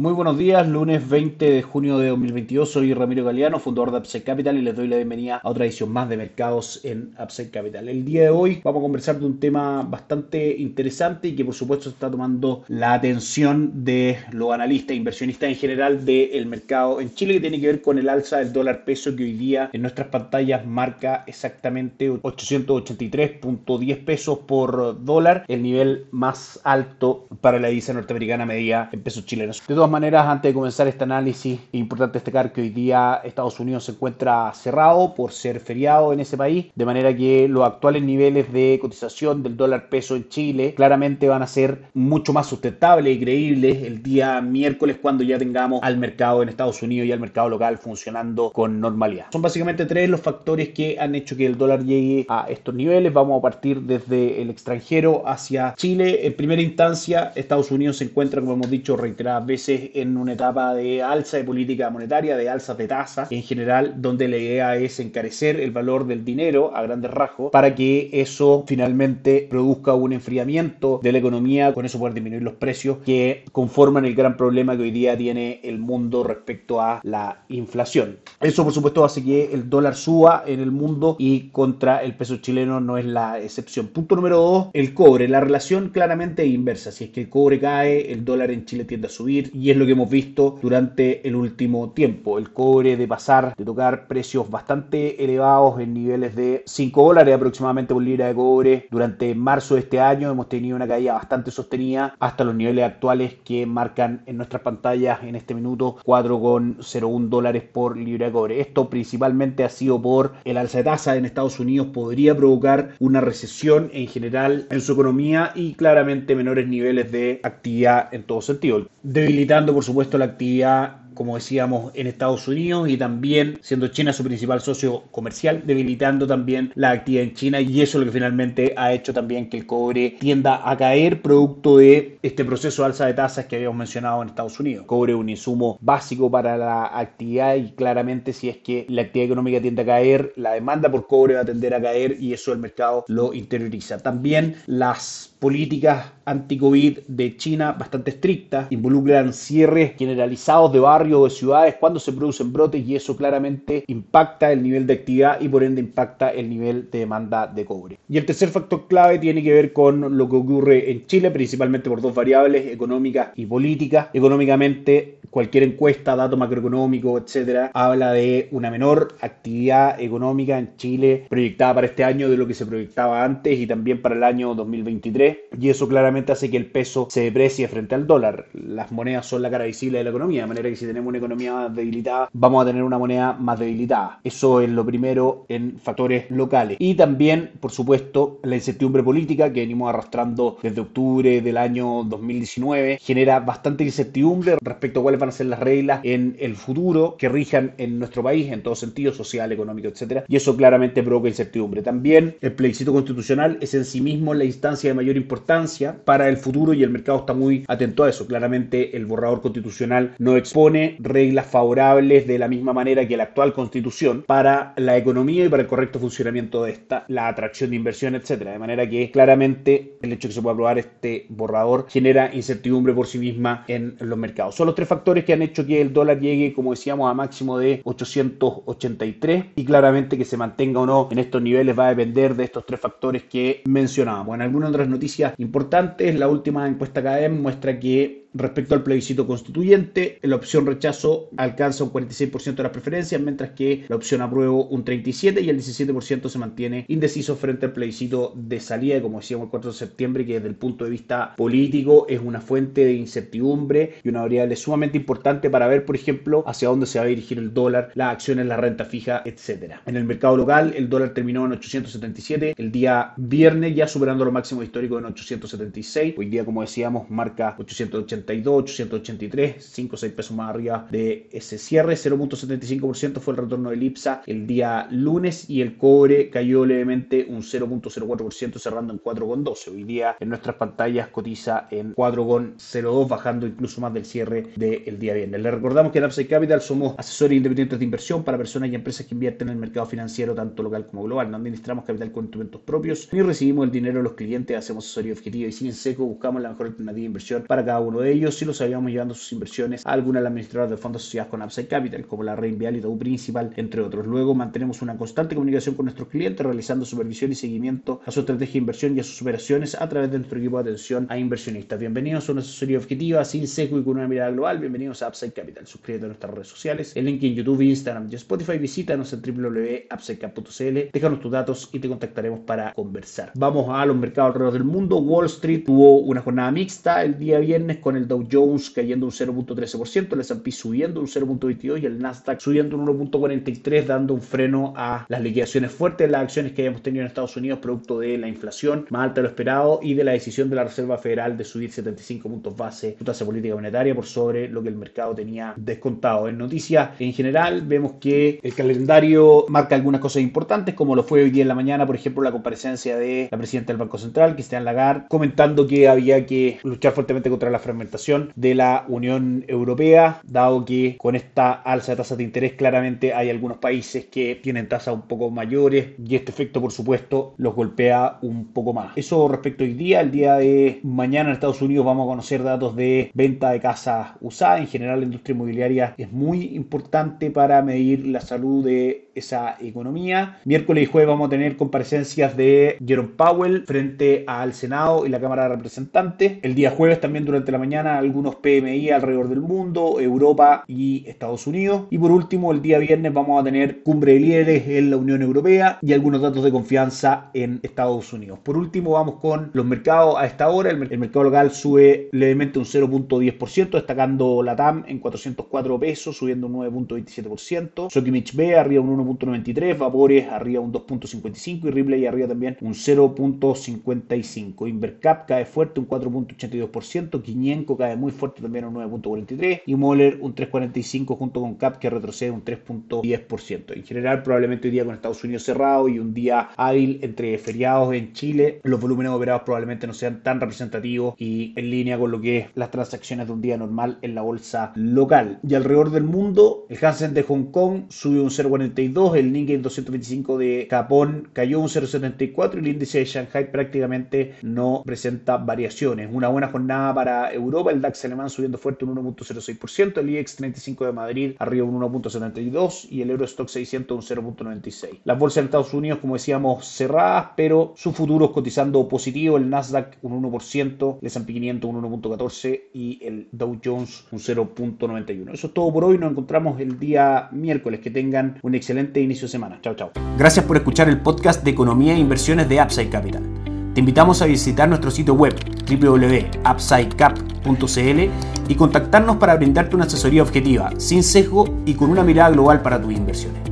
Muy buenos días, lunes 20 de junio de 2022. Soy Ramiro Galeano, fundador de Upside Capital y les doy la bienvenida a otra edición más de mercados en Upside Capital. El día de hoy vamos a conversar de un tema bastante interesante y que por supuesto está tomando la atención de los analistas e inversionistas en general del mercado en Chile que tiene que ver con el alza del dólar peso que hoy día en nuestras pantallas marca exactamente 883.10 pesos por dólar, el nivel más alto para la divisa norteamericana medida en pesos chilenos. De todas maneras, antes de comenzar este análisis, es importante destacar que hoy día Estados Unidos se encuentra cerrado por ser feriado en ese país, de manera que los actuales niveles de cotización del dólar peso en Chile claramente van a ser mucho más sustentables y creíbles el día miércoles cuando ya tengamos al mercado en Estados Unidos y al mercado local funcionando con normalidad. Son básicamente tres los factores que han hecho que el dólar llegue a estos niveles. Vamos a partir desde el extranjero hacia Chile. En primera instancia, Estados Unidos se encuentra, como hemos dicho reiteradas veces, en una etapa de alza de política monetaria, de alzas de tasas en general, donde la idea es encarecer el valor del dinero a grandes rasgos para que eso finalmente produzca un enfriamiento de la economía, con eso poder disminuir los precios que conforman el gran problema que hoy día tiene el mundo respecto a la inflación. Eso por supuesto hace que el dólar suba en el mundo y contra el peso chileno no es la excepción. Punto número dos, el cobre. La relación claramente inversa. Si es que el cobre cae, el dólar en Chile tiende a subir y es lo que hemos visto durante el último tiempo. El cobre de pasar, de tocar precios bastante elevados en niveles de 5 dólares aproximadamente por libra de cobre. Durante marzo de este año hemos tenido una caída bastante sostenida hasta los niveles actuales que marcan en nuestras pantallas en este minuto 4,01 dólares por libra de cobre. Esto principalmente ha sido por el alza de tasa en Estados Unidos podría provocar una recesión en general en su economía y claramente menores niveles de actividad en todo sentido, debilitando por supuesto, la actividad como decíamos, en Estados Unidos y también siendo China su principal socio comercial, debilitando también la actividad en China y eso es lo que finalmente ha hecho también que el cobre tienda a caer producto de este proceso de alza de tasas que habíamos mencionado en Estados Unidos. cobre un insumo básico para la actividad y claramente si es que la actividad económica tiende a caer, la demanda por cobre va a tender a caer y eso el mercado lo interioriza. También las políticas anti-COVID de China bastante estrictas, involucran cierres generalizados de barrios o de ciudades cuando se producen brotes y eso claramente impacta el nivel de actividad y por ende impacta el nivel de demanda de cobre. Y el tercer factor clave tiene que ver con lo que ocurre en Chile, principalmente por dos variables, económicas y políticas. Económicamente, cualquier encuesta, dato macroeconómico, etcétera, habla de una menor actividad económica en Chile proyectada para este año de lo que se proyectaba antes y también para el año 2023 y eso claramente hace que el peso se deprecie frente al dólar. Las monedas son la cara visible de la economía, de manera que si tenemos una economía debilitada, vamos a tener una moneda más debilitada. Eso es lo primero en factores locales. Y también, por supuesto, la incertidumbre política que venimos arrastrando desde octubre del año 2019 genera bastante incertidumbre respecto a cuáles van a ser las reglas en el futuro que rijan en nuestro país, en todo sentido, social, económico, etcétera. Y eso claramente provoca incertidumbre. También el plebiscito constitucional es en sí mismo la instancia de mayor importancia para el futuro y el mercado está muy atento a eso. Claramente el borrador constitucional no expone reglas favorables de la misma manera que la actual constitución para la economía y para el correcto funcionamiento de esta, la atracción de inversión, etcétera. De manera que claramente el hecho de que se pueda aprobar este borrador genera incertidumbre por sí misma en los mercados. Son los tres factores que han hecho que el dólar llegue, como decíamos, a máximo de 883 y claramente que se mantenga o no en estos niveles va a depender de estos tres factores que mencionábamos. En algunas otras noticias importantes. La última encuesta CADEM muestra que Respecto al plebiscito constituyente, la opción rechazo alcanza un 46% de las preferencias, mientras que la opción apruebo un 37% y el 17% se mantiene indeciso frente al plebiscito de salida, como decíamos el 4 de septiembre, que desde el punto de vista político es una fuente de incertidumbre y una variable sumamente importante para ver, por ejemplo, hacia dónde se va a dirigir el dólar, las acciones, la renta fija, etcétera. En el mercado local, el dólar terminó en 877, el día viernes ya superando lo máximo histórico en 876, hoy día, como decíamos, marca 880 882, 883, 5 o 6 pesos más arriba de ese cierre. 0.75% fue el retorno del IPSA el día lunes y el cobre cayó levemente un 0.04% cerrando en 4.12. Hoy día en nuestras pantallas cotiza en 4.02 bajando incluso más del cierre del día viernes. Le recordamos que en Upside Capital somos asesores independientes de inversión para personas y empresas que invierten en el mercado financiero tanto local como global. No administramos capital con instrumentos propios ni recibimos el dinero de los clientes, hacemos asesoría objetiva y sin seco buscamos la mejor alternativa de inversión para cada uno de ellos y los habíamos llevando sus inversiones a alguna de las de fondos asociados con Upside Capital, como la Reinvial y Tau Principal, entre otros. Luego mantenemos una constante comunicación con nuestros clientes, realizando supervisión y seguimiento a su estrategia de inversión y a sus operaciones a través de nuestro equipo de atención a inversionistas. Bienvenidos a una asesoría objetiva, sin seco y con una mirada global. Bienvenidos a Upside Capital. Suscríbete a nuestras redes sociales, el link en YouTube, Instagram y Spotify. Visítanos en www.upsidecap.cl, déjanos tus datos y te contactaremos para conversar. Vamos a los mercados alrededor del mundo. Wall Street tuvo una jornada mixta el día viernes con el Dow Jones cayendo un 0.13%, el S&P subiendo un 0.22% y el Nasdaq subiendo un 1.43%, dando un freno a las liquidaciones fuertes de las acciones que habíamos tenido en Estados Unidos producto de la inflación más alta de lo esperado y de la decisión de la Reserva Federal de subir 75 puntos base su tasa política monetaria por sobre lo que el mercado tenía descontado. En noticias en general vemos que el calendario marca algunas cosas importantes como lo fue hoy día en la mañana, por ejemplo, la comparecencia de la presidenta del Banco Central, Cristian Lagarde, comentando que había que luchar fuertemente contra la fragmentación de la Unión Europea, dado que con esta alza de tasas de interés claramente hay algunos países que tienen tasas un poco mayores y este efecto por supuesto los golpea un poco más. Eso respecto hoy día, el día de mañana en Estados Unidos vamos a conocer datos de venta de casas usadas, en general la industria inmobiliaria es muy importante para medir la salud de esa economía. Miércoles y jueves vamos a tener comparecencias de Jerome Powell frente al Senado y la Cámara de Representantes. El día jueves también durante la mañana algunos PMI alrededor del mundo, Europa y Estados Unidos. Y por último, el día viernes vamos a tener cumbre de líderes en la Unión Europea y algunos datos de confianza en Estados Unidos. Por último, vamos con los mercados a esta hora. El, mercado local sube levemente un 0.10%, destacando la TAM en 404 pesos, subiendo un 9.27%. Sokimich B arriba un 1.93, Vapores arriba un 2.55 y Ripley arriba también un 0.55. Invercap cae fuerte un 4.82%, Quiñenco cae muy fuerte también un 9.43 y Moller un 3.45 junto con Cap que retrocede un 3.10%. En general probablemente hoy día con Estados Unidos cerrado y un día hábil entre feriados en Chile, los volúmenes operados probablemente no sean tan representativos y en línea con lo que es las transacciones de un día normal en la bolsa local. Y alrededor del mundo, el Hansen de Hong Kong subió un 0.42, el Nikkei 225 de Japón cayó un 0.74 y el índice de Shanghai prácticamente no presenta variaciones. Una buena jornada para Europa, el DAX alemán subiendo fuerte un 1.06%, el IEX 35 de Madrid arriba un 1.72 y el Eurostock 600 un 0.96. Las bolsas en Estados Unidos, como decíamos, cerradas, pero sus futuros cotizando positivo, el Nasdaq un 1%, el S&P 500 un 1.14 y el Dow Jones un 0.91. Eso es todo por hoy, nos encontramos el día miércoles. Que tengan un excelente inicio de semana. Chao, chao. Gracias por escuchar el podcast de Economía e Inversiones de Upside Capital. Te invitamos a visitar nuestro sitio web www.upsidecap.cl y contactarnos para brindarte una asesoría objetiva, sin sesgo y con una mirada global para tus inversiones.